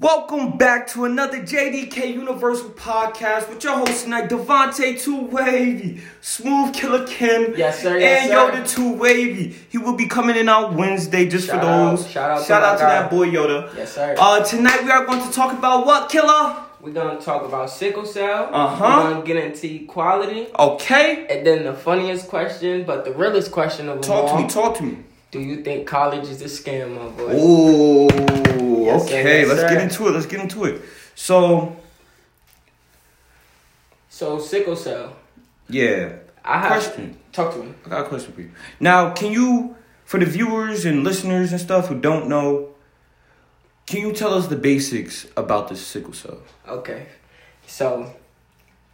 Welcome back to another JDK Universal podcast with your host tonight, Devontae Two Wavy, Smooth Killer Kim, Yes, sir, yes, and sir. Yoda Two Wavy. He will be coming in on Wednesday just Shout for out, those. shout out shout my out to that boy Yoda. Yes, sir. Uh, tonight we are going to talk about what, Killer? We're gonna talk about sickle cell. Uh-huh. We're gonna get into equality. Okay, And then the funniest question, but the realest question of all. talk to me, talk to me. Do you think college is a scam, my boy? Ooh, Yes, okay, yes, let's sir. get into it. Let's get into it. So, So sickle cell. yeah, I have question. talk to me. I got a question for you. Now, can you, for the viewers and listeners and stuff who don't know, can you tell us the basics about the sickle cell? Okay. So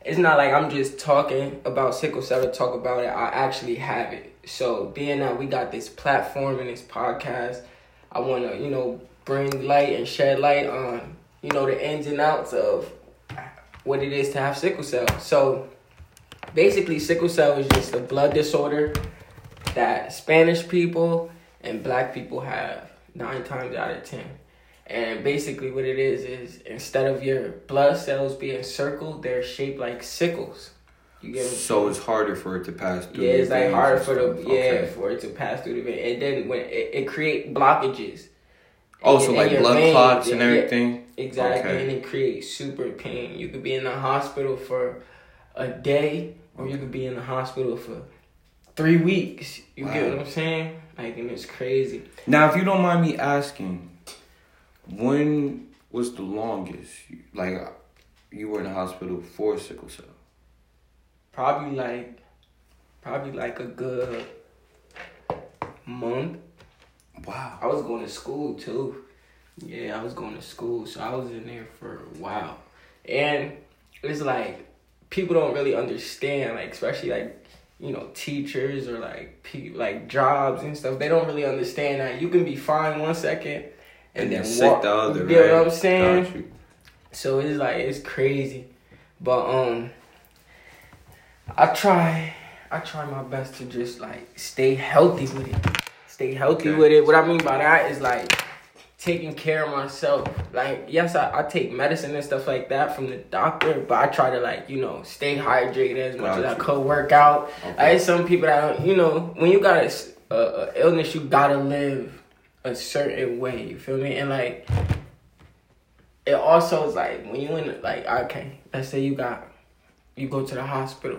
it's not like I'm just talking about sickle cell to talk about it. I actually have it. So being that we got this platform and this podcast, I wanna, you know, bring light and shed light on, you know, the ins and outs of what it is to have sickle cell. So basically sickle cell is just a blood disorder that Spanish people and black people have nine times out of ten. And basically, what it is is instead of your blood cells being circled, they're shaped like sickles. You get So it's harder for it to pass through. yeah, the it's like harder for the yeah Okay. for it to pass through the vein, and then when it, it create blockages. Oh, also, in- in Oh, like blood veins. clots Yeah, and yeah, everything. exactly, Okay. and it creates super pain. You could be in the hospital for a day, or you could be in the hospital for three weeks. You get what I'm saying? Like, and it's crazy. Now, if you don't mind me asking, when was the longest, like, you were in the hospital for sickle cell? Probably like, probably like a good month. Wow. I was going to school too. Yeah, I was going to school, so I was in there for a while. And it's like people don't really understand, like especially like you know teachers or like people like jobs and stuff. They don't really understand that you can be fine one second And, then walk- sick the other, You right? what I'm saying? So it's like it's crazy, but um, I try, I try my best to just like stay healthy with it, stay healthy Okay. with it. What I mean by that is like taking care of myself. Like yes, I, I take medicine and stuff like that from the doctor, but I try to like you know stay hydrated as much as I Gotcha. could, work out. Okay. Like some people that don't, you know when you got a, a- a illness, you gotta live a certain way. You feel me? And like it also is like when you in like okay, let's say you got you go to the hospital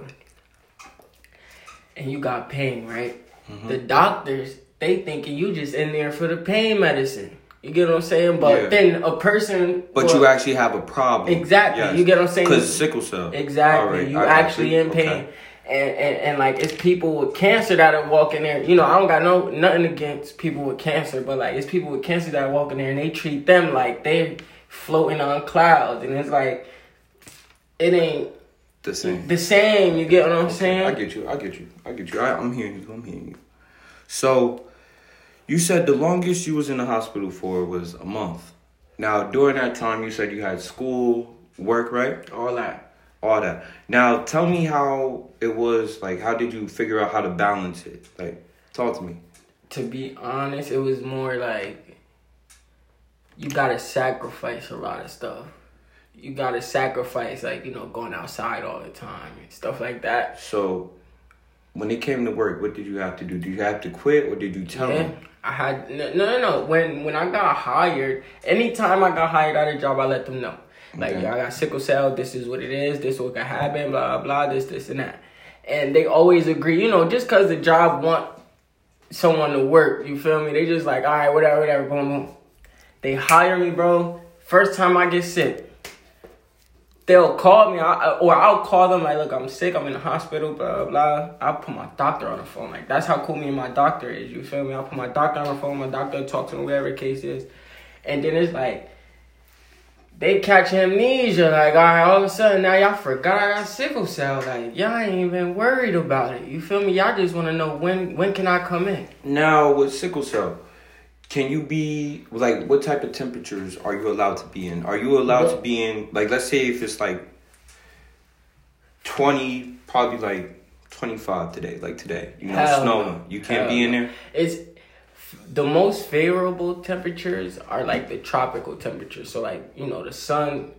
and you got pain, right? Mm-hmm. The doctors they thinking you just in there for the pain medicine. You get what I'm saying? But Yeah. then a person But well, you actually have a problem. Exactly. You get what I'm saying? Because sickle cell. Exactly. Alright, you I actually in pain. Okay. And, and and like it's people with cancer that are walking there. You know, I don't got no nothing against people with cancer, but like it's people with cancer that are walking there and they treat them like they're floating on clouds and it's like it ain't The same. the same, you get what I'm Okay, saying? I get you. I get you. I get you. I, I'm hearing you. I'm hearing you. So, you said the longest you was in the hospital for was a month. Now, during that time, you said you had school, work, right? All that. All that. Now, tell me how it was. Like, how did you figure out how to balance it? Like, talk to me. To be honest, it was more like you gotta sacrifice a lot of stuff. You gotta sacrifice like, you know, going outside all the time and stuff like that. So, when it came to work, what did you have to do? Did you have to quit, or did you tell Yeah, them? I had no, no, no. When when I got hired, anytime I got hired at a job, I let them know. Like, Okay. I got sickle cell. This is what it is. This is what can happen. Blah blah blah. This this and that. And they always agree. You know, just cause the job want someone to work, you feel me? They just like, all right, whatever, whatever. Boom, boom. They hire me, bro. First time I get sick, they'll call me, I, uh, or I'll call them like, look, I'm sick, I'm in the hospital, blah blah. I'll put my doctor on the phone. Like that's how cool me and my doctor is. You feel me? I'll put my doctor on the phone. My doctor will talk to me, whatever the case is, and then it's like. They catch amnesia, like all right, all of a sudden now y'all forgot I got sickle cell. Like y'all ain't even worried about it. You feel me? Y'all just want to know when when can I come in? Now, with sickle cell, can you be like what type of temperatures are you allowed to be in? Are you allowed to be in like let's say if it's like twenty, probably like twenty five today, like today, you know, Hell snowing. no. You can't Hell be in there. It's the most favorable temperatures are like the tropical temperatures. So like you know the sun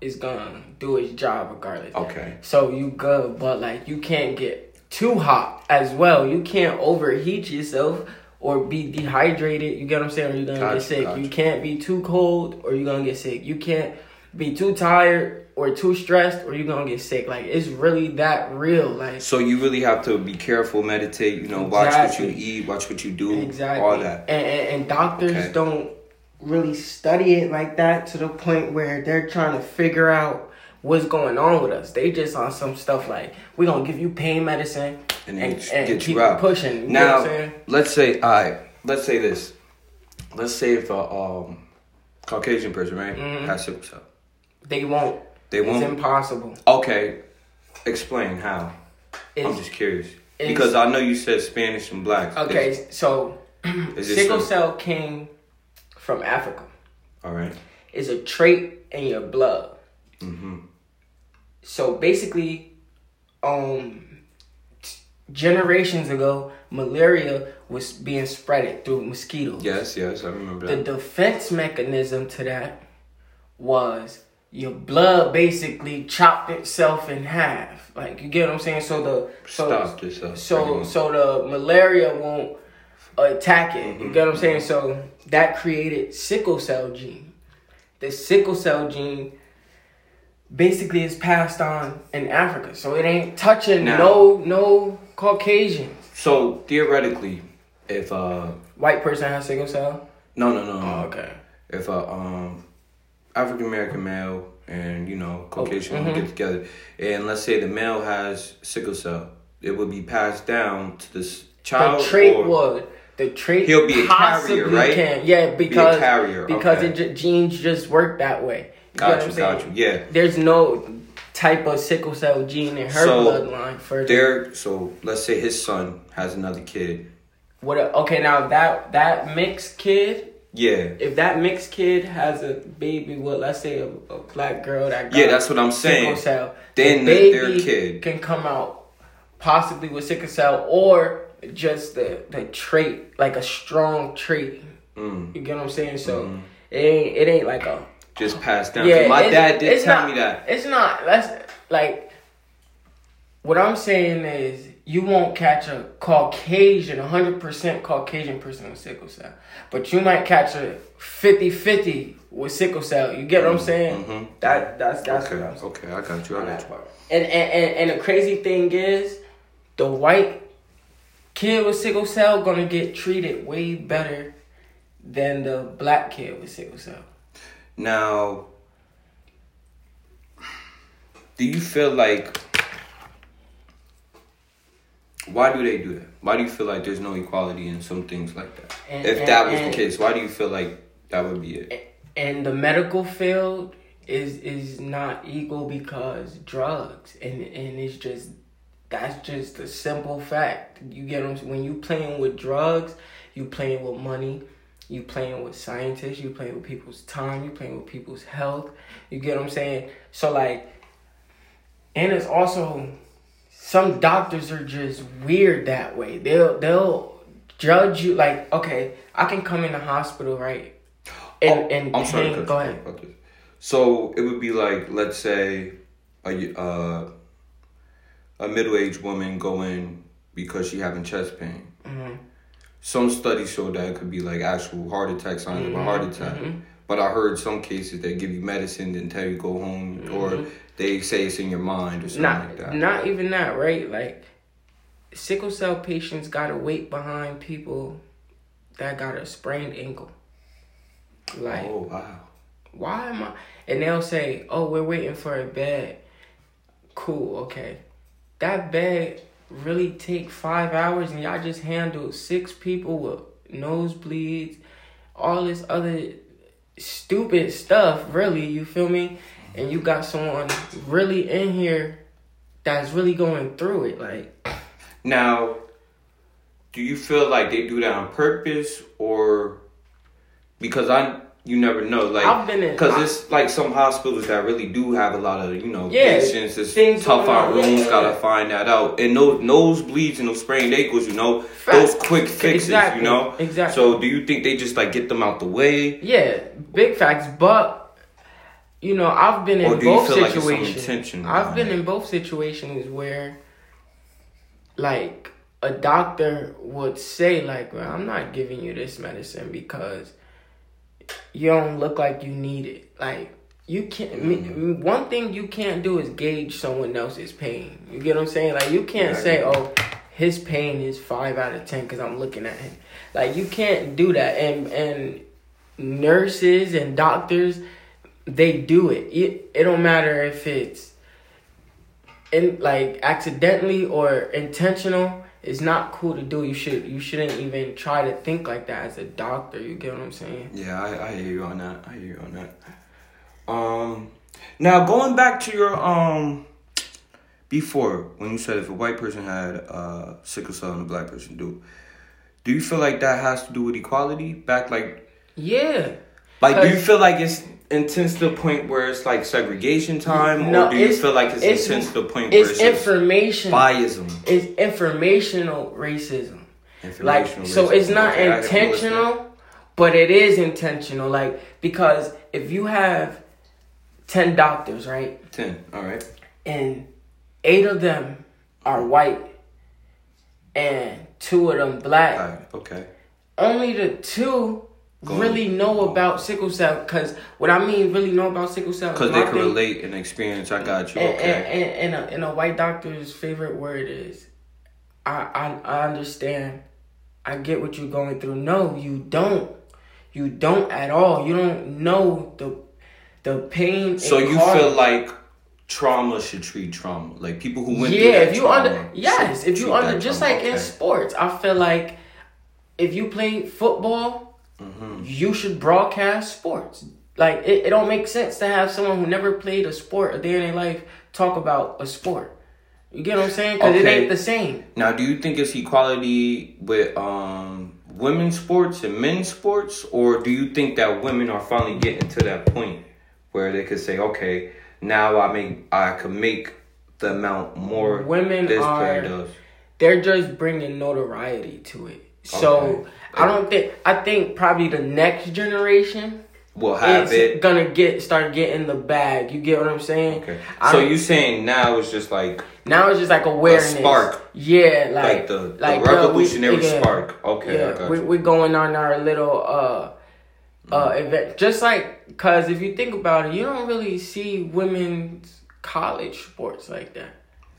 is gonna do its job regardless. Okay. So you good, but like you can't get too hot as well. You can't overheat yourself or be dehydrated. You get what I'm saying? Or you're gonna Gotcha, get sick. gotcha. You can't be too cold or you're gonna get sick. You can't be too tired or too stressed or you're gonna get sick. Like it's really that real. Like So you really have to be careful, meditate. You know, watch what you eat, watch what you do, Exactly. all that. And, and, and doctors Okay. don't really study it like that to the point where they're trying to figure out what's going on with us. They just on some stuff like we're gonna give you pain medicine And and, and, get keep you out. pushing. You know now, what I'm saying? let's say, all right, let's say this. Let's say if a um, Caucasian person, right, Mhm. has sickle cell. They won't. They won't. It's impossible. Okay, explain how. I'm just curious because I know you said Spanish and blacks. okay, Is- so sickle cell came from Africa. All right. It's a trait in your blood. Mm-hmm. So basically, um, t- generations ago, malaria was being spreaded through mosquitoes. Yes, yes, I remember that. The defense mechanism to that was your blood basically chopped itself in half. Like you get what I'm saying? So the so Stop this. Uh, so so the malaria won't attack it. You get what I'm saying? So that created sickle cell gene. The sickle cell gene basically is passed on in Africa. So it ain't touching Now- no no Caucasian. So theoretically, if a White person has sickle cell? no no no, Oh, okay. if a um African American male and you know Caucasian mhm. get together, and let's say the male has sickle cell, it would be passed down to this child. the trait would the trait He'll be a carrier, right? can yeah because carrier, because okay. it genes just work that way. Got you, got you. Yeah, There's no type of sickle cell gene in her So, bloodline for there. So let's say his son has another kid. what. A, okay, now that that mixed kid, Yeah, if that mixed kid has a baby with let's say a, a black girl that got yeah, that's what I'm saying. sickle cell, Then the the- their baby kid. can come out possibly with sickle cell or just the the trait like a strong trait. Mm, You get what I'm saying? So Mhm. it ain't it ain't like a just passed down. yeah. my dad did tell not, me that. It's not. That's like what I'm saying is you won't catch a Caucasian, 100% Caucasian person with sickle cell, but you might catch a 50-50 with sickle cell. You get what I'm saying? Mhm. That that's that's Okay, what I'm saying. okay, I got you. I on got that you. part. And, and and and the crazy thing is, the white kid with sickle cell gonna get treated way better than the black kid with sickle cell. Now, do you feel like why do they do that? Why do you feel like there's no equality in some things like that? And- if and- that was and- the case, why do you feel like that would be it? and the medical field is is not equal because drugs and and it's just that's just a simple fact you get them when you playing with drugs you playing with money you playing with scientists you playing with people's time you playing with people's health you get what i'm saying so like and it's also some doctors are just weird that way they'll they'll judge you like okay i can come in the hospital right and Oh, and I'm sorry. go ahead. So it would be like, let's say, a uh, a middle aged woman going because she having chest pain. Mhm. Some studies show that it could be like actual heart attack signs of a heart attack. mhm. But I heard some cases they give you medicine and tell you go home, or they say it's in your mind or something Not like that. not even that, right? Like sickle cell patients gotta wait behind people that got a sprained ankle. Like oh wow. why am I? And they'll say, "Oh, we're waiting for a bed." Cool, okay. That bed really take five hours, and y'all just handled six people with nosebleeds, all this other stupid stuff. Really, you feel me? And you got someone really in here that's really going through it. Like, Now, do you feel like they do that on purpose or because I you never know. Like, I've been in- because it's like some hospitals that really do have a lot of you know Yeah, patients. It's things tough out rooms. Yeah, Gotta find that out. And those nosebleeds and those sprained ankles, you know, those quick fixes. Exactly, You know, exactly. So, do you think they just like get them out the way? Yeah, big facts. But you know, I've been Or in do you both feel like situations. I've been in both situations where, like, a doctor would say, like, well, "I'm not giving you this medicine because you don't look like you need it." Like, you can't. Mm-hmm. one thing you can't do is gauge someone else's pain. You get what I'm saying? Like, you can't Yeah, say, "Oh." His pain is five out of ten because I'm looking at him. Like you can't do that, and and nurses and doctors they do it it, it don't matter if it's in like accidentally or intentional it's not cool to do you should you shouldn't even try to think like that as a doctor you get what i'm saying Yeah, I, I hear you on that. I hear you on that. Um, now going back to your um, before when you said if a white person had uh sickle cell and a black person do, do you feel like that has to do with equality? Back like, yeah like do you feel like it's intense to the point where it's like segregation time, No, or do you feel like it's, it's- intense to the point where it's it's information biasm? it's informational racism like Informational so it's not Okay, I can understand. intentional but it is intentional like because if you have 10 doctors right Ten. All right. and eight of them are white and two of them black right. Okay. only the two Go really on. know about sickle cell because what i mean really know about sickle cell Because they can thing- relate and experience. I got you. and, Okay. and, and, and, a, and a white doctor's favorite word is I, I i understand i get what you're going through no you don't you don't at all you don't know the the pain So you feel like trauma should treat trauma, like people who went through yeah that if you trauma under yes if you under just trauma. like in sports i feel like if you play football Mm-hmm. you should broadcast sports. Like it, it don't make sense to have someone who never played a sport a day in their life talk about a sport. You get what i'm saying? Because it ain't the same. Now, do you think it's equality with um women's sports and men's sports, or do you think that women are finally getting to that point where they could say, okay, now I make I can make the amount more Women this are- player does. they're just bringing notoriety to it so Okay. i don't think i think probably the next generation Will have it. gonna get start getting the bag you get what i'm saying Okay. I So you saying now it's just like Now it's just like awareness. spark. Yeah, like, like the, like the yo, we- revolutionary yeah, spark. Okay, Yeah, we we're going on our little uh uh event. Just like cause if you think about it, you don't really see women's college sports like that.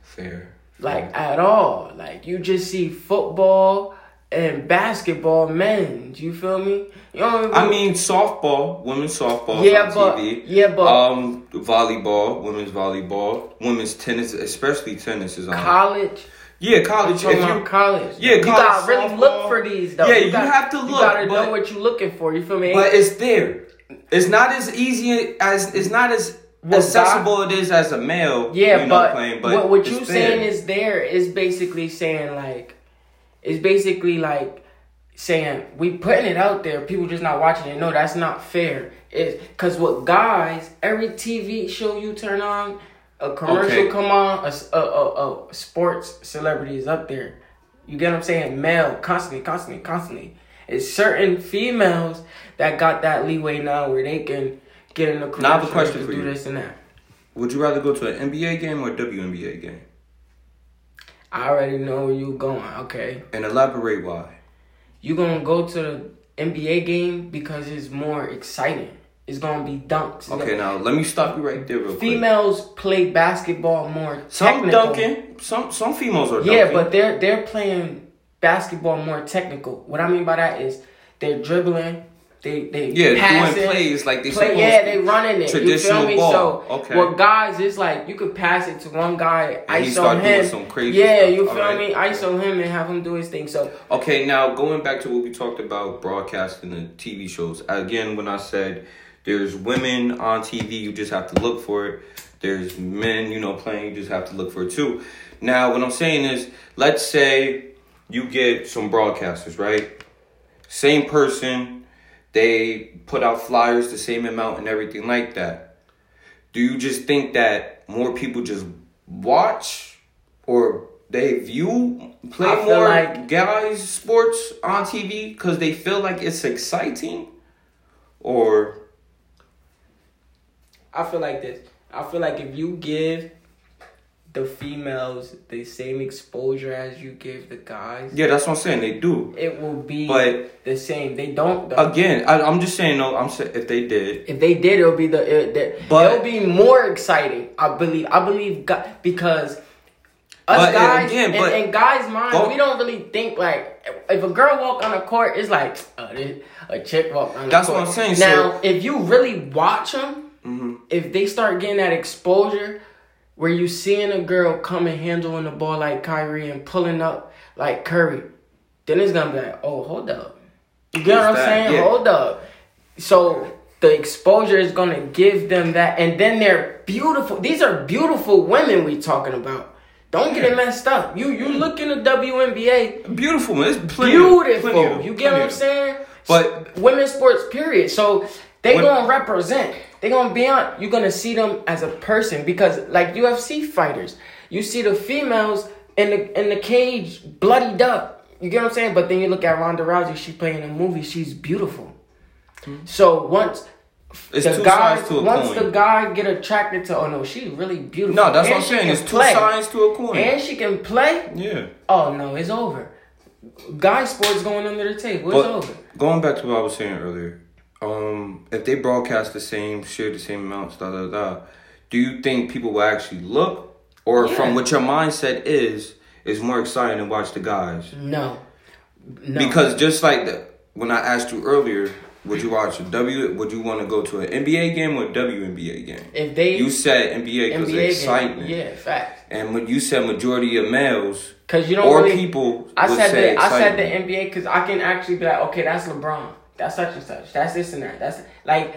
Fair. Like at all. Like you just see football and basketball men. Do You feel me? You don't even, I mean, softball, women's softball Yeah, but- TV. yeah, but- um, volleyball, women's volleyball, women's tennis, especially tennis is on. college. yeah, college. If you, college. Yeah, you college gotta really softball. look for these though. Yeah, you gotta- have to You look, gotta but- know what you're looking for. You feel me? but it's there. It's not as easy as it's not as Well, accessible it is as a male. Yeah, you know, but, playing, but what, what you saying is there is basically saying like, it's basically like saying we putting it out there, people just not watching it. No, that's not fair. It's because what guys, every TV show you turn on, a commercial Okay. come on, A a a sports celebrity is up there. You get what I'm saying? Male, constantly, constantly, constantly. It's certain females that got that leeway now where they can get in the commercial Now I have a question for do you. this and that. Would you rather go to an NBA game or a WNBA game? I already know where you going. Okay, And elaborate why. you gonna go to the NBA game because it's more exciting. It's gonna be dunks. Okay, now let me stop you right there, real quick. Females play basketball more. Some technical. dunking, some some females are dunking. Yeah, but they're they're playing basketball more technical. What I mean by that is they're dribbling. They they Yeah, passing, doing plays like they play, yeah, they running it. Traditional you feel me? ball. So Okay. what guys it's like you could pass it to one guy, And he ISO him. some crazy yeah, stuff. you feel Alright. me? ISO him and have him do his thing. So Okay, now going back to what we talked about broadcasting the TV shows. Again, when I said there's women on TV, you just have to look for it. There's men, you know, playing, you just have to look for it too. Now, what I'm saying is, let's say you get some broadcasters, right? Same person, They put out flyers the same amount and everything like that. Do you just think that more people just watch or they view play more like- guys sports on TV because they feel like it's exciting, or I feel like this. I feel like if you give the females the same exposure as you give the guys, yeah, that's what I'm saying. They do. it will be But- the same. They don't. Though. Again, I, I'm just saying. No, I'm saying if they did, If they did, it'll be the, it, But- it'll be more exciting. I believe. I believe God, because us guys again, in, in guys' minds, Go- we don't really think like if a girl walk on the court, it's like this, a chick walk on the That's court. what I'm saying, Now, so- if you really watch them, Mm-hmm. if they start getting that exposure. Where you seeing a girl coming handling the ball like Kyrie and pulling up like Curry, then it's gonna be like, oh, hold up. You get what I'm saying? Yeah. Hold up. So the exposure is gonna give them that, and then they're beautiful. These are beautiful women we talking about. Don't get it messed up. You you look in the WNBA, beautiful. Man. It's plenty, beautiful. plenty you get what I'm saying? But- women's sports, period. So they When- gonna represent. They gonna be on. You're gonna see them as a person because, like UFC fighters, you see the females in the in the cage bloodied up. You get what I'm saying? But then you look at Ronda Rousey. She playing a movie. She's beautiful. Hmm. So once It's the two guy, sides to a once coin. the guy get attracted to, oh no, she's really beautiful. no, that's And what I'm she saying. It's two sides to a coin. And she can play. yeah. Oh no, it's over. Guy sports going under the table. It's But over. going back to what I was saying earlier, um, if they broadcast the same, share the same amounts, da da da, do you think people will actually look, or Yeah. from what your mindset is, is more exciting to watch the guys? No. No. Because just like the, when I asked you earlier, would you watch a W? Would you want to go to an NBA game or a WNBA game? if they You said NBA because excitement, game, yeah, facts. and when you said majority of males Because you don't or really. people, I said the I said the. NBA because I can actually be like, okay, that's LeBron. That's such and such. That's this and that. That's like.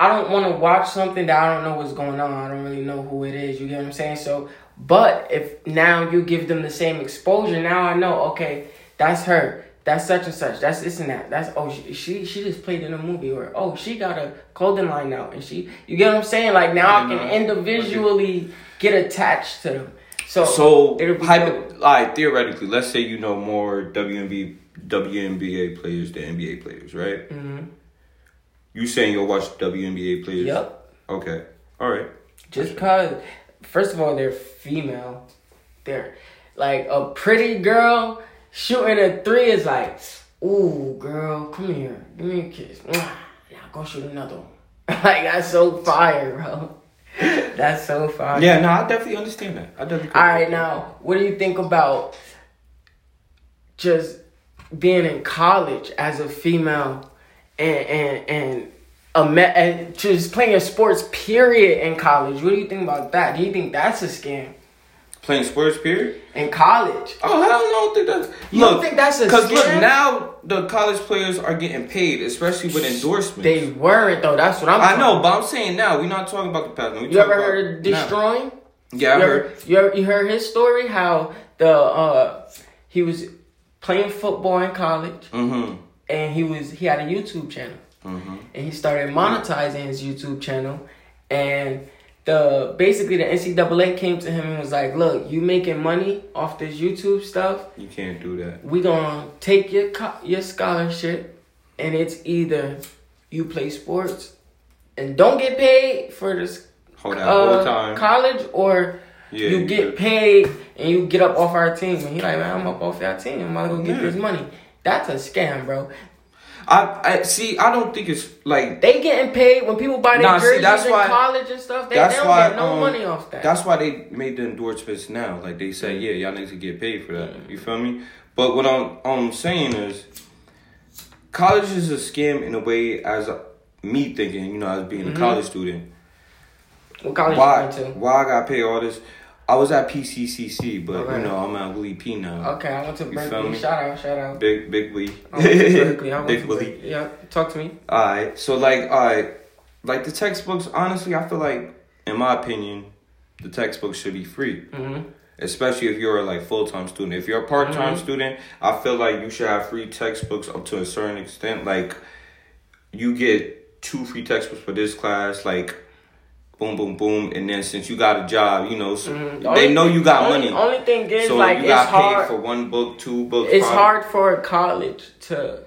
I don't want to watch something that I don't know what's going on. I don't really know who it is. You get what I'm saying? So, but if now you give them the same exposure, now I know. Okay, that's her. That's such and such. That's this and that. That's oh she she, she just played in a movie or oh she got a clothing line now and she. You get what I'm saying? Like now I I can individually get attached to them. So So, it'll be hypo- like theoretically, let's say you know more WNB, WNBA players than NBA players, right? Mhm. You saying you'll watch WNBA players? Yep. Okay. All right. Just cause, first of all, they're female. They're like a pretty girl shooting a three is like, ooh, girl, come here, give me a kiss. Now go shoot another one. like that's so fire, bro. That's so fire. Yeah, no, I definitely understand that. I definitely. All right, now, what do you think about just being in college as a female and and and a me- and just playing a sports period in college? What do you think about that? Do you think that's a scam playing sports period. in college? Oh hell no! I don't think that's. You don't think that's a scam. Because look, now the college players are getting paid, especially with endorsements. They weren't though. That's what I'm. I know, about. but I'm saying now. We're not talking about the past. We You ever about heard of now. Deestroying? Yeah, I you heard. ever, you ever you heard his story? How the uh he was playing football in college. Mm-hmm. and he was he had a YouTube channel, Mm-hmm. and he started monetizing his YouTube channel, and the basically the NCAA came to him and was like, "Look, you making money off this YouTube stuff? You can't do that. We gonna take your co- your scholarship, and it's either you play sports and don't get paid for this whole uh, time. college, or Yeah, you get paid and you get up off our team." And he like, "Man, I'm up off our team. I'm gonna go get Yeah. this money." That's a scam, bro. I, I see. I don't think it's like They getting paid when people buy their Nah, see, that's in why- college and stuff. They, that's they don't why get no um, money off that. That's why they made the endorsements now. Like they say, yeah, y'all need to get paid for that. You feel me? But what I'm I'm saying is, college is a scam in a way as a, me thinking. You know, as being Mm-hmm. a college student. what college Why why I got paid all this? I was at PCCC, but Okay. you know I'm at Willie P now. Okay, I went to Berkeley. Shout out, shout out. Big big Willie. I went to Berkeley. I went big Willie. Yeah, talk to me. Alright, so like, alright, like the textbooks. Honestly, I feel like, in my opinion, the textbooks should be free, Mm-hmm. especially if you're a like full time student. If you're a part time Mhm. student, I feel like you should have free textbooks up to a certain extent. Like, you get two free textbooks for this class, like boom, boom, boom, and then since you got a job, you know, so Mhm. they know thing- you got only, money. Only thing is, so like, you it's got paid hard. for one book, two books. it's probably. hard for a college to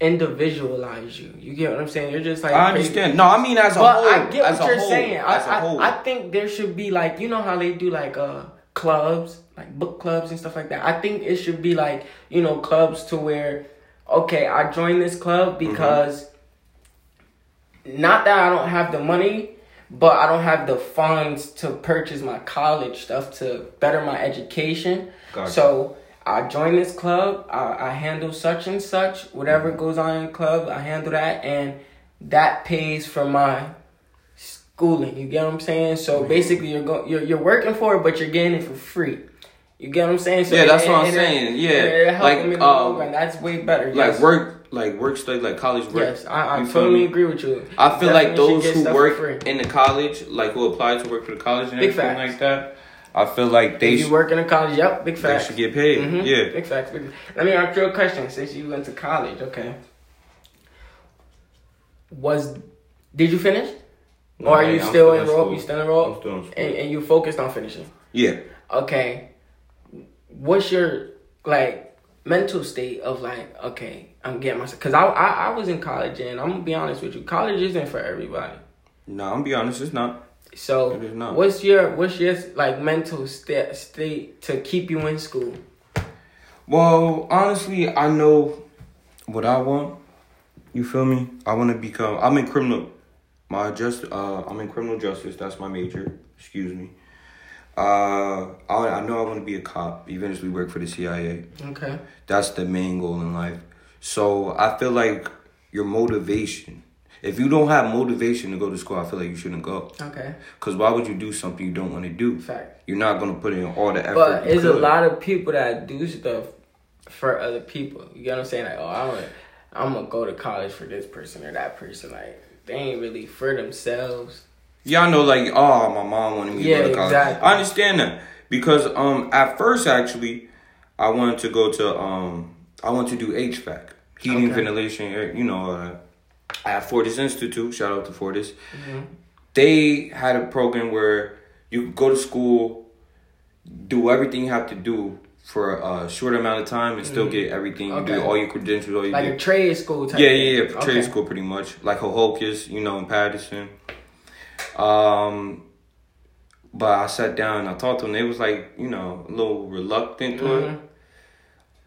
individualize you. You get what I'm saying? You're just like I crazy. understand. No, I mean as a But whole. I get what you're whole, saying. I, As a I, whole. I think there should be like you know how they do like uh clubs, like book clubs and stuff like that. I think it should be like you know clubs to where okay, I joined this club Mm-hmm. Not that I don't have the money, but I don't have the funds to purchase my college stuff to better my education. Gotcha. So I join this club. I, I handle such and such. Whatever Mm-hmm. goes on in the club, I handle that, and that pays for my schooling. You get what I'm saying? So Mm-hmm. basically, you're going, you're you're working for it, but you're getting it for free. You get what I'm saying? So Yeah, that's it- what I'm it- saying. it- Yeah. Like, me in the um, that's way better. like yes. work, like work study, like college work. Yes, I, I totally me? agree with you. I feel like those who work in the college, like who apply to work for the college and Big everything facts. like that, I feel like they if you should, work in a college, yep, big facts. they should get paid. Mhm, Yeah. big facts. Big, let me ask you a question. Since you went to college, okay, was did you finish, No, or are you I'm still still in enrolled? You still I'm enrolled, still in school. and, and you focused on finishing. Yeah. Okay, what's your like mental state of like okay, I'm getting myself because I, I I was in college and I'm gonna be honest with you, college isn't for everybody. No, I'm gonna be honest, it's not. So It is not. what's your what's your like mental state state to keep you in school? Well, honestly, I know what I want. You feel me? I want to become. I'm in criminal. My just. Uh, I'm in criminal justice. That's my major. Excuse me. Uh, I I know I want to be a cop. Eventually, work for the CIA. Okay. That's the main goal in life. So I feel like your motivation. If you don't have motivation to go to school, I feel like you shouldn't go. Okay. Cause why would you do something you don't want to do? Fact. You're not gonna put in all the effort. But it's a lot of people that do stuff for other people. You get what I'm saying? Like, oh, I'm gonna, I'm gonna go to college for this person or that person. Like, they ain't really for themselves. Yeah, I know. Like, oh, my mom wanted me Yeah, to go to college. exactly. I understand that because um, at first actually, I wanted to go to um, I wanted to do HVAC, heating, Okay. ventilation. You know, uh, at Fortis Institute. Shout out to Fortis. Mm-hmm. They had a program where you could go to school, do everything you have to do for a short amount of time, and still get everything. You do Mm-hmm. All your credentials, all you Like do. a trade school type. Yeah, yeah, yeah. Trade Okay. school, pretty much like Hohokus, you know, in Paterson. Um, but I sat down and I talked to them. They was like, you know, a little reluctant to Mhm. it.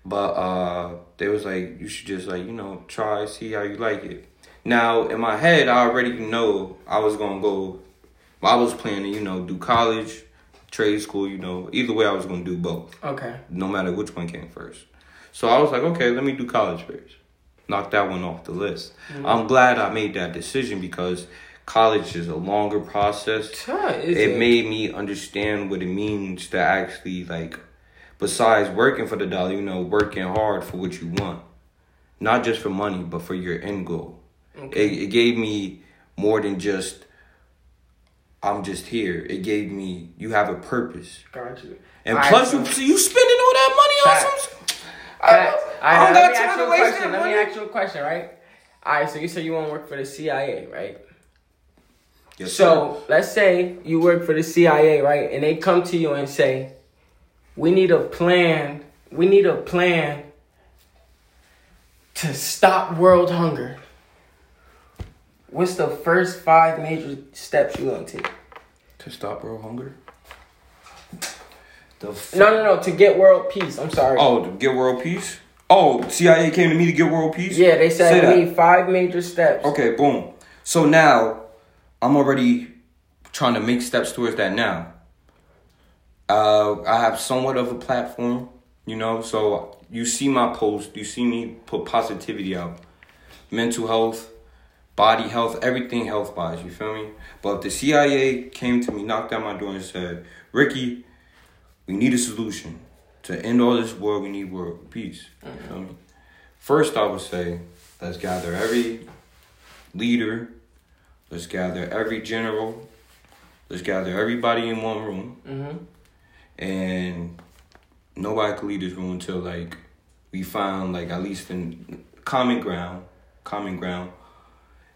But uh, they was like, you should just like, you know, try see how you like it. Now in my head, I already know I was gonna go. I was planning, you know, do college, trade school. You know, either way, I was gonna do both Okay. no matter which one came first. So I was like, okay, let me do college first. Knock that one off the list. I'm glad I made that decision because college is a longer process. Huh, It it? made me understand what it means to actually like besides working for the dollar, you know, working hard for what you want. Not just for money, but for your end goal. It, it gave me more than just I'm just here. It gave me you have a purpose. Got you. And right, plus, you see, you spending all that money on some. I, I All don't got time to waste question. that Let me ask you a question, right? All right, so you said you want to work for the CIA, right? Yes, So let's say you work for the CIA, right? And they come to you and say, "We need a plan. We need a plan to stop world hunger." What's the first five major steps you gonna take? to stop world hunger. The f- No, no, no. To get world peace. I'm sorry. Oh, to get world peace. Oh, CIA came to me to get world peace. Yeah, they Say said that. we need five major steps. Okay, boom. So now, I'm already trying to make steps towards that now. Uh, I have somewhat of a platform, you know. So you see my post, you see me put positivity out, mental health, body health, everything health wise. You feel me? But if the CIA came to me, knocked on my door, and said, "Ricky, we need a solution to end all this war. We need world peace." You feel me? First, I would say, let's gather every leader. Let's gather every general. Let's gather everybody in one room, Mm-hmm. and nobody can leave this room until like we found like at least in common ground common ground.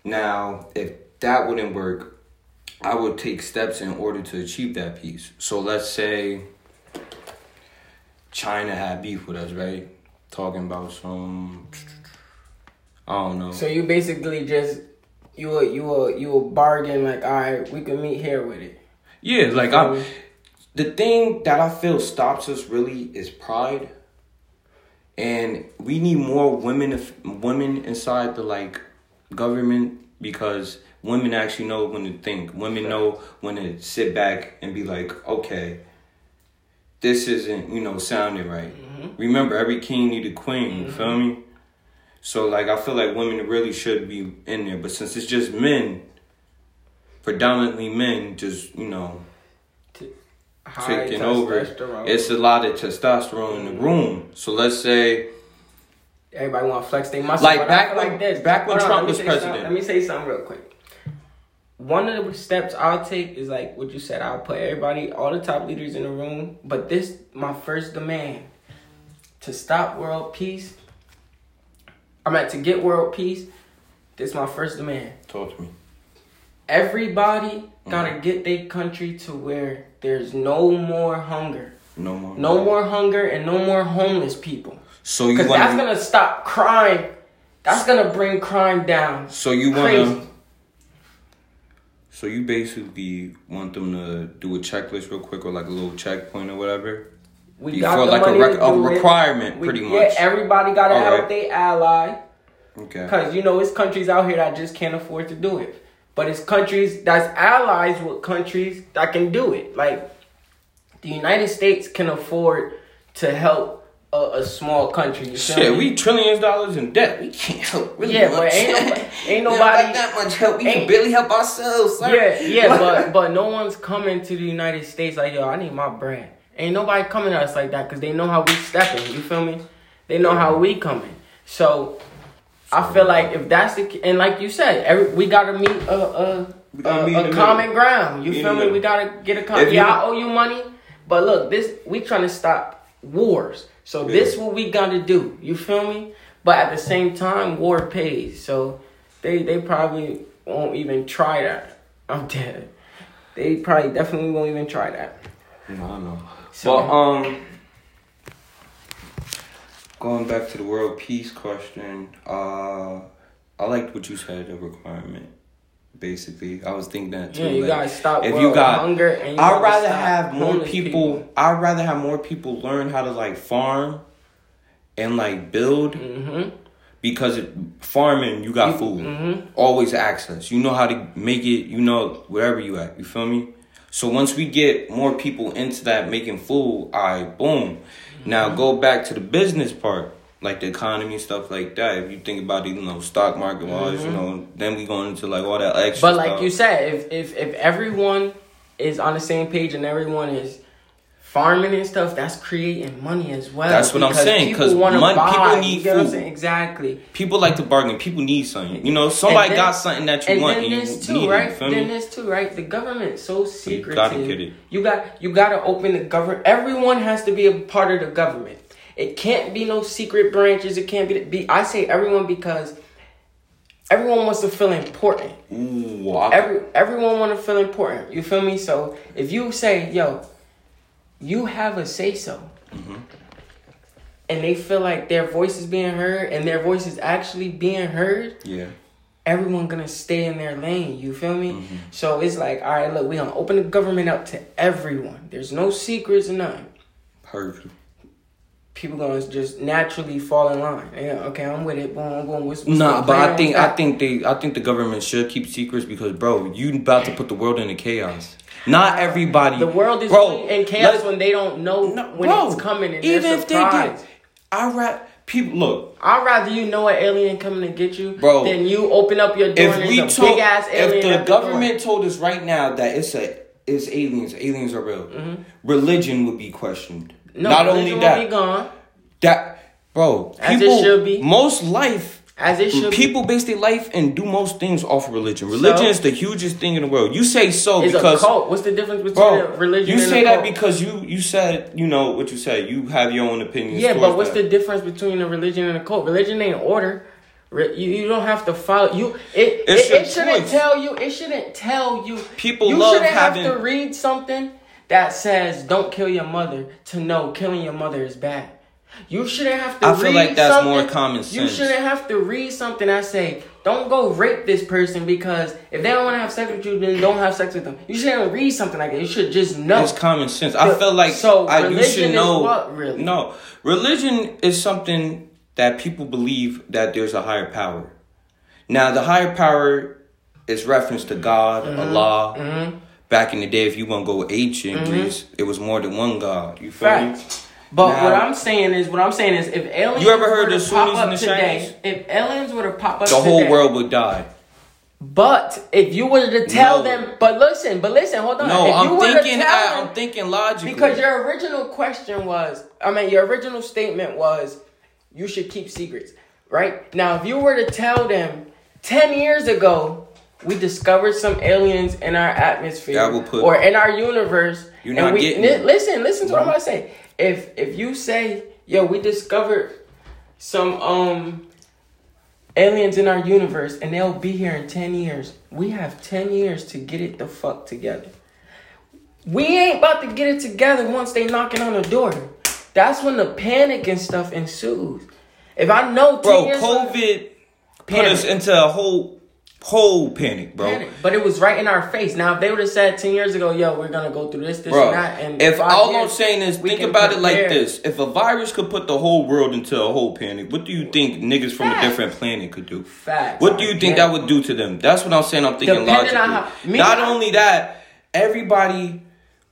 Now, if that wouldn't work, I would take steps in order to achieve that peace. So let's say China had beef with us, right? Talking about some, I don't know. So you basically just you will you will you will bargain like, all right, we can meet here with it. Yeah, like i am the thing that I feel stops us really is pride, and we need more women if women inside the like government because women actually know when to think. Women know when to sit back and be like, okay, this isn't you know sounding right. Mm-hmm. Remember, every king need a queen. Mm-hmm. You feel me? So like, I feel like women really should be in there, but since it's just men, predominantly men, just you know, taking over. It's a lot of testosterone in the mm-hmm. room. So let's say. Everybody want to flex their muscles. Like back when, like this. Back when Trump was president. Let me say something real quick one of the steps I'll take is like what you said. I'll put everybody, all the top leaders in the room. But this, my first demand to stop world peace. I'm at to get world peace. This my first demand. Talk to me. Everybody mm-hmm. gotta get their country to where there's no more hunger. No more. No more hunger and no more homeless people. So you because that's gonna stop crime. That's gonna bring crime down. So you wanna so you basically want them to do a checklist real quick or like a little checkpoint or whatever? We Before got the like a, rec- a requirement, we, pretty much. Yeah, everybody got to help their ally. Okay. Because, you know, it's countries out here that just can't afford to do it. But it's countries that's allies with countries that can do it. Like, the United States can afford to help a, a small country. You Shit, me? we trillions of dollars in debt. We can't help really yeah, much. but ain't nobody, ain't nobody that much help. We can barely help ourselves. Sir. Yeah, yeah, but but no one's coming to the United States like yo. I need my brand. Ain't nobody coming at us like that because they know how we stepping. You feel me? They know how we coming. So I feel like if that's the and like you said, every, we gotta meet a a, a, a common ground. You feel me? We gotta get a common. Yeah, I owe you money, but look, this we trying to stop wars. So yeah. this what we gotta do. You feel me? But at the same time, war pays. So they they probably won't even try that. I'm dead. They probably definitely won't even try that. No, I know. So well, um, going back to the world peace question, uh, I liked what you said. The requirement basically. I was thinking that too. Yeah, you like, gotta stop. If you got hunger, and I'd rather have more people, people, I'd rather have more people learn how to like farm and like build. Mm-hmm. Because it, farming, you got food, mm-hmm. always access. You know how to make it. You know wherever you at. You feel me? So once we get more people into that making food, I right, boom. Mm-hmm. Now go back to the business part like the economy stuff like that. If you think about it, you know, stock market wise, mm-hmm. you know, then we going into like all that extra. But like stuff. you said, if if if everyone is on the same page and everyone is farming and stuff, that's creating money as well. That's what I'm saying. Because people need food. Exactly. People like to bargain. People need something. You know, somebody then, got something that you and want. Then and this you too, right? It, then this too, right? The government's so secretive. You gotta get it. You got you gotta open the government. Everyone has to be a part of the government. It can't be no secret branches. It can't be. be I say everyone because everyone wants to feel important. Ooh, Every everyone want to feel important. You feel me? So if you say, "Yo," you have a say so, mm-hmm. and they feel like their voice is being heard, and their voice is actually being heard. Yeah. Everyone gonna stay in their lane. You feel me? Mm-hmm. So it's like, all right, look, we gonna open the government up to everyone. There's no secrets or nothing. Perfect people gonna just naturally fall in line. Yeah, okay, I'm with it. Boom, boom. What's, what's nah, but I think I think they I think the government should keep secrets because, bro, you about to put the world into chaos. Not everybody. The world is bro, in chaos when they don't know no, when bro, it's coming. And even if they get, I ra- people look. I'd rather you know an alien coming to get you, bro, than you open up your door if and a big ass alien. If the government the told us right now that it's a it's aliens, aliens are real, mm-hmm. religion would be questioned. No, not only that, be gone. That bro, people, it should be. Most life as it should people be. base their life and do most things off of religion. Religion so, is the hugest thing in the world. You say so it's because a cult. What's the difference between bro, religion? You say that because you you said you know what you said. You have your own opinions. Yeah, but what's that. the difference between a religion and a cult? Religion ain't order. You, you don't have to follow you. It it, it shouldn't choice. tell you. It shouldn't tell you. People you love shouldn't having- have to read something that says "Don't kill your mother" to know killing your mother is bad. You shouldn't have to. I feel read like that's something- more common You shouldn't have to read something that say "Don't go rape this person" because if they don't want to have sex with you, then don't have sex with them. You shouldn't read something like that. You should just know. It's common sense. I feel like so I, you religion should is know. what, really? No, religion is something that people believe that there's a higher power. Now, the higher power is reference to God, Mm-hmm. Allah. Back in the day, if you want to go ancient Greece, it was more than one God. You feel me? But Now- what I'm saying is, what I'm saying is, if aliens You ever heard were of to pop Sunnis up and the today, Shiites? if aliens were to pop up, The whole today, world would die. But if you were to tell No. them, but listen, but listen, hold on. No, if you I'm were to thinking. tell I, I'm thinking logically. because your original question was, I mean, your original statement was, you should keep secrets, right? Now, if you were to tell them, ten years ago, we discovered some aliens in our atmosphere That will put- or in our universe, You're and not we getting. Mm-hmm. listen, listen to what I'm gonna say. If if you say, yo, we discovered some um aliens in our universe and they'll be here in 10 years. We have 10 years to get it the fuck together. We ain't about to get it together once they knocking on the door. That's when the panic and stuff ensues. If I know 10 bro, COVID put Panic. us into a whole whole panic, bro. panic, but it was right in our face. Now if they would have said 10 years ago, yo, we're gonna go through this, this, Bro, and that, and if all I'm saying is think about it like this: if a virus could put the whole world into a whole panic, what do you think niggas from a different planet could do? Facts. What do you think Yeah. that would do to them? That's what I'm saying. I'm thinking Depending logically. how- me, Not I- only that, everybody,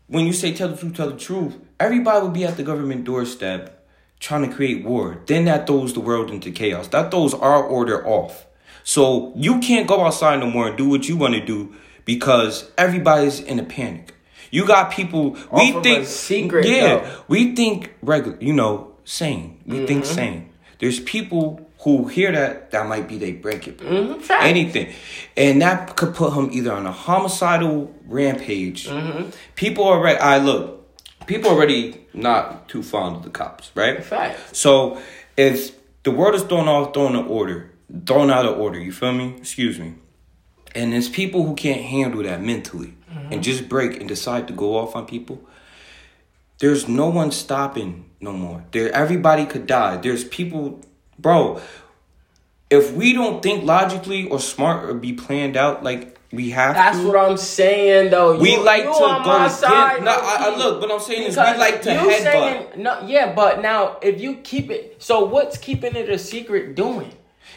when you say tell the truth, tell the truth, everybody would be at the government doorstep trying to create war. Then that throws the world into chaos. That throws our order off. So you can't go outside no more and do what you want to do because everybody's in a panic. You got people. we think secret, Yeah, though. we think regular. You know, sane. We think Mm-hmm. sane. There's people who hear that that might be they break it. Mhm. Anything, and that could put him either on a homicidal rampage. Mm-hmm. People already. I look. People already not too fond of the cops, right? Facts. So if the world is thrown off, thrown in order, thrown out of order, you feel me? Excuse me. And there's people who can't handle that mentally and mm-hmm. just break and decide to go off on people. There's no one stopping no more. There everybody could die. There's people bro, if we don't think logically or smart or be planned out like we have That's to, what I'm saying, though. we like you to go side, No, I, I look. but I'm saying is we like to headbutt. saying- no, yeah, but now if you keep it, so what's keeping it a secret doing?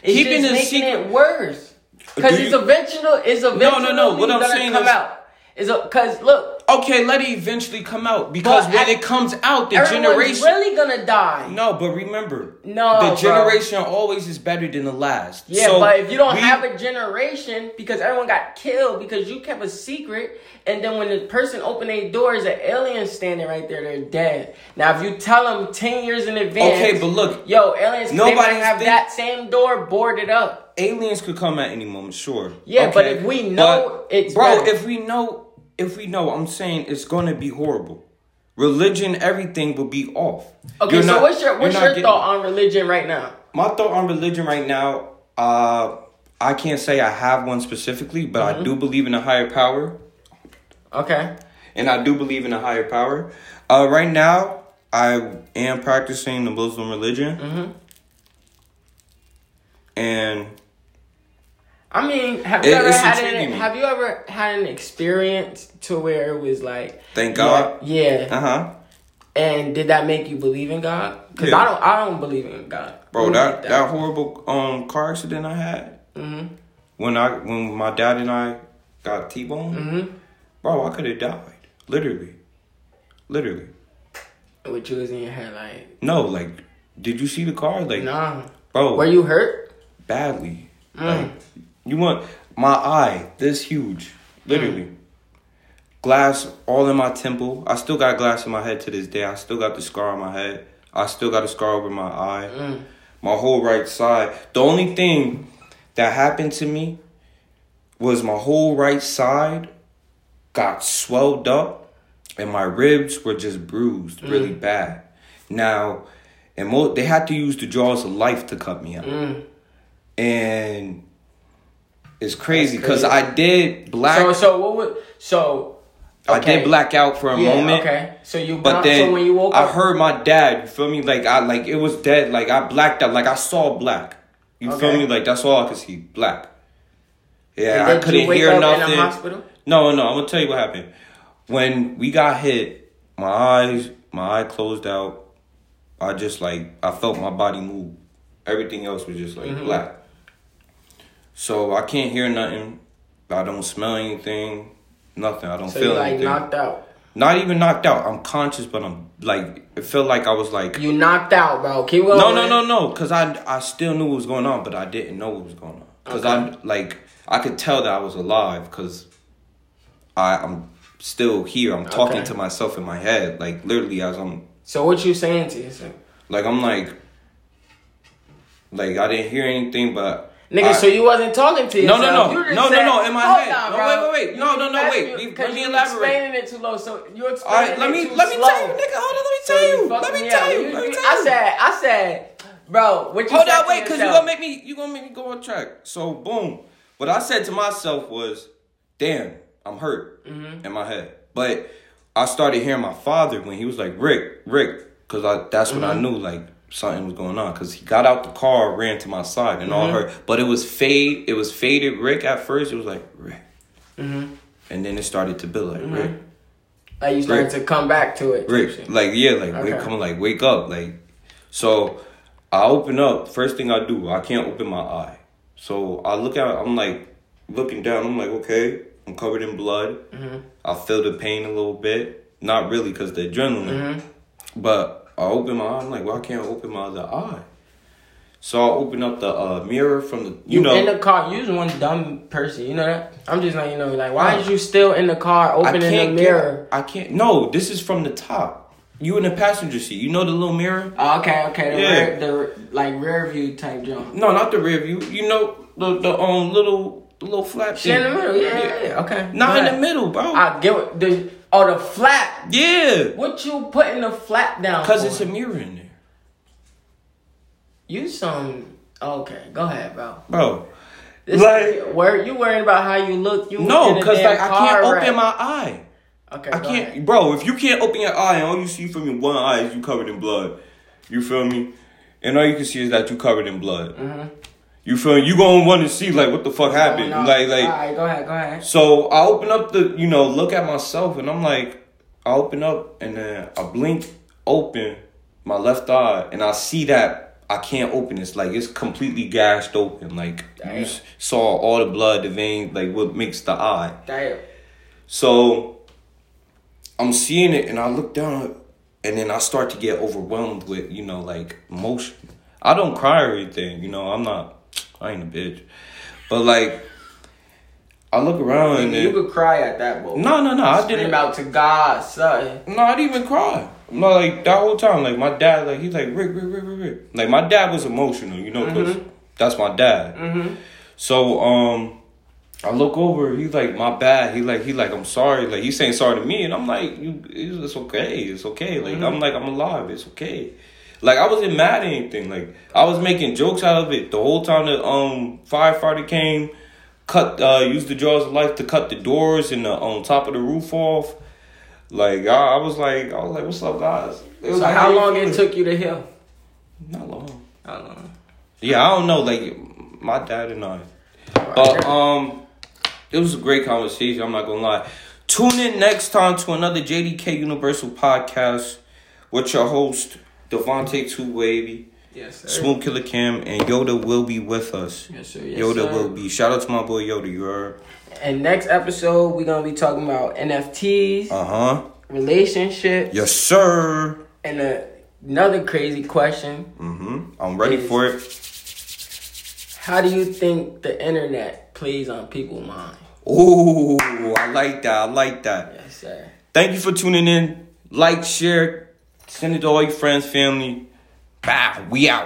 It's Keeping just making secret- it worse. Because it's you- eventual. It's eventually no, no. What I'm gonna saying come is- out. Is because look, Okay, let it eventually come out because But when it comes out, the generation. really gonna die. No, but remember, No, the bro. generation always is better than the last. Yeah, So but if you don't we- have a generation because everyone got killed because you kept a secret, and then when the person opened their doors, an alien standing right there, they're dead. Now, if you tell them ten years in advance, Okay, but look, yo, aliens, might have think- that same door boarded up. aliens could come at any moment, sure. Yeah, but if we know But, it's bro, better. if we know, if we know, what I'm saying it's gonna be horrible. Religion, everything will be off. Okay, You're so not- what's your what's your thought on religion right now? My thought on religion right now, uh, I can't say I have one specifically, but Mm-hmm. I do believe in a higher power. Okay, and I do believe in a higher power. Uh, right now, I am practicing the Muslim religion, Mm-hmm. and I mean, have you It- ever had an, have you ever had an experience to where it was like, thank God. yeah, Uh huh. And did that make you believe in God? Because Yeah. I don't. I don't believe in God. Bro, I that, that horrible um car accident I had Mhm. when I when my dad and I got T boned, Mhm. bro, I could have died. Literally, literally. With you was in your head like? No, like, did you see the car? Like, Nah. bro, Were you hurt? badly. Mm. Like, you want my eye this huge, literally. Glass all in my temple. I still got glass in my head to this day. I still got the scar on my head. I still got a scar over my eye. Mm. My whole right side. The only thing that happened to me was my whole right side got swelled up and my ribs were just bruised really bad. Now, and mo- they had to use the jaws of life to cut me out. Mm. and it's crazy because. I did black. So so what would so I did black out for a yeah, moment. Okay. So you But not- then so when you woke up I up heard my dad. You feel me? Like I like it was dead. Like I blacked out. Like I saw black. You feel me? Like that's all I could see. Black. Yeah, I couldn't hear nothing. in the hospital? No, no. I'm gonna tell you what happened. When we got hit, my eyes, my eye closed out. I just like I felt my body move. Everything else was just like Mm-hmm. black. So I can't hear nothing. I don't smell anything. Nothing. I don't So feel you like anything. knocked out. Not even knocked out. I'm conscious, but I'm like it felt like I was like You knocked out, bro. Keep going. no, no, no, no. Because I I still knew what was going on, but I didn't know what was going on. Because I Okay. like I could tell that I was alive because I I'm still here. I'm talking Okay. to myself in my head, like literally as I'm So what you saying to yourself? like I'm like like I didn't hear anything, but Nigga, I- so you wasn't talking to you. No, yourself. no, no. No, no, said- no, in my head. on, No, wait, wait, wait. No, no, no, wait. you- let me you elaborate. explaining it too low. So you all explaining right, let me it too let me slow. tell you, nigga. Hold on, let me So tell you. Let me me tell you. Let me tell you. I said, I said, bro, what you Hold on, wait, because you gonna make me you gonna make me go on track. So boom. What I said to myself was, damn, I'm hurt Mm-hmm. in my head. But I started hearing my father when he was like, Rick, Rick, because I that's when Mm-hmm. I knew like something was going on. Cause he got out the car, ran to my side, and all Mm-hmm. her. But it was fade. It was faded. Rick at first. It was like Rick, Mm-hmm. and then it started to build like Rick. Like you started Rick. to come back to it. Rick, like yeah, like Okay. wake, come like wake up, like. So, I open up. First thing I do, I can't open my eye. So I look out. I'm like looking down. I'm like, okay, I'm covered in blood. Mm-hmm. I feel the pain a little bit. Not really, cause the adrenaline. Mm-hmm. But I open my eye. I'm like, well, I can't open my other eye. So I open up the uh, mirror from the, you, You, know, in the car. You was one dumb person. You know that. I'm just like you know. Like, why is you still in the car, opening the mirror? Get, I can't. No, this is from the top. You in the passenger seat. You know the little mirror. Oh, okay, okay. The, Yeah. rear, the like rear view type jump. No, not the rear view. You know the the um little the little flap Shit in the middle. Yeah, yeah, yeah. Okay. Not in the middle, bro. I get what the oh the flap. yeah, What you putting the flap down? because for? it's a mirror in there, you some okay. Go ahead, bro. bro. This Like- where you worrying about how you look? You No, because like I can't wreck. open my eye. Okay, I can't, ahead. bro. If you can't open your eye and all you see from your one eye is you covered in blood, you feel me? And all you can see is that you covered in blood. Mm-hmm. You feel? You gonna want to see like what the fuck happened? Oh, no. Like like All right, go ahead, go ahead. So I open up the, you know, look at myself, and I'm like, I open up, and then I blink open my left eye, and I see that I can't open. It's like it's completely gashed open. Like Damn. you saw all the blood, the vein, like what makes the eye. Damn. So I'm seeing it, and I look down, and then I start to get overwhelmed with, you know, like emotion. I don't cry or anything, you know. I'm not. I ain't a bitch, but like. I look around and You could cry at that moment. no, no, no. I didn't. out to God, son. No, I didn't even cry. No, like that whole time, like my dad, like he's like Rick, Rick, Rick, Rick, Rick. Like my dad was emotional, you know, because that's my dad. Mm-hmm. So um, I look over. He's like, my bad. He like, he like, I'm sorry. Like he's saying sorry to me, and I'm like, you, it's okay, it's okay. Like I'm like, I'm alive. It's okay. Like I wasn't mad at anything. Like I was making jokes out of it the whole time. The um firefighter came, cut, uh, used the jaws of life to cut the doors and the on top of the roof off. Like I, I was like, I was like, what's up, guys? It was So like, how long it took you to heal? Not long. Not long? Yeah, I don't know. Like my dad and I. But um, it was a great conversation. I'm not gonna lie. Tune in next time to another JDK Universal podcast with your host Devontae Two Wavy, yes, sir. Smooth Killer Cam, and Yoda will be with us. Yes, sir. Yes, Yoda sir. will be. Shout out to my boy Yoda. You heard? And next episode, we're gonna be talking about NFTs, Uh huh. relationships, Yes, sir. and a, another crazy question: Mm-hmm. I'm ready Is- for it. How do you think the internet plays on people's mind? Ooh, I like that. I like that. Yes, sir. Thank you for tuning in. Like, share, send it to all your friends, family. Bow, we out.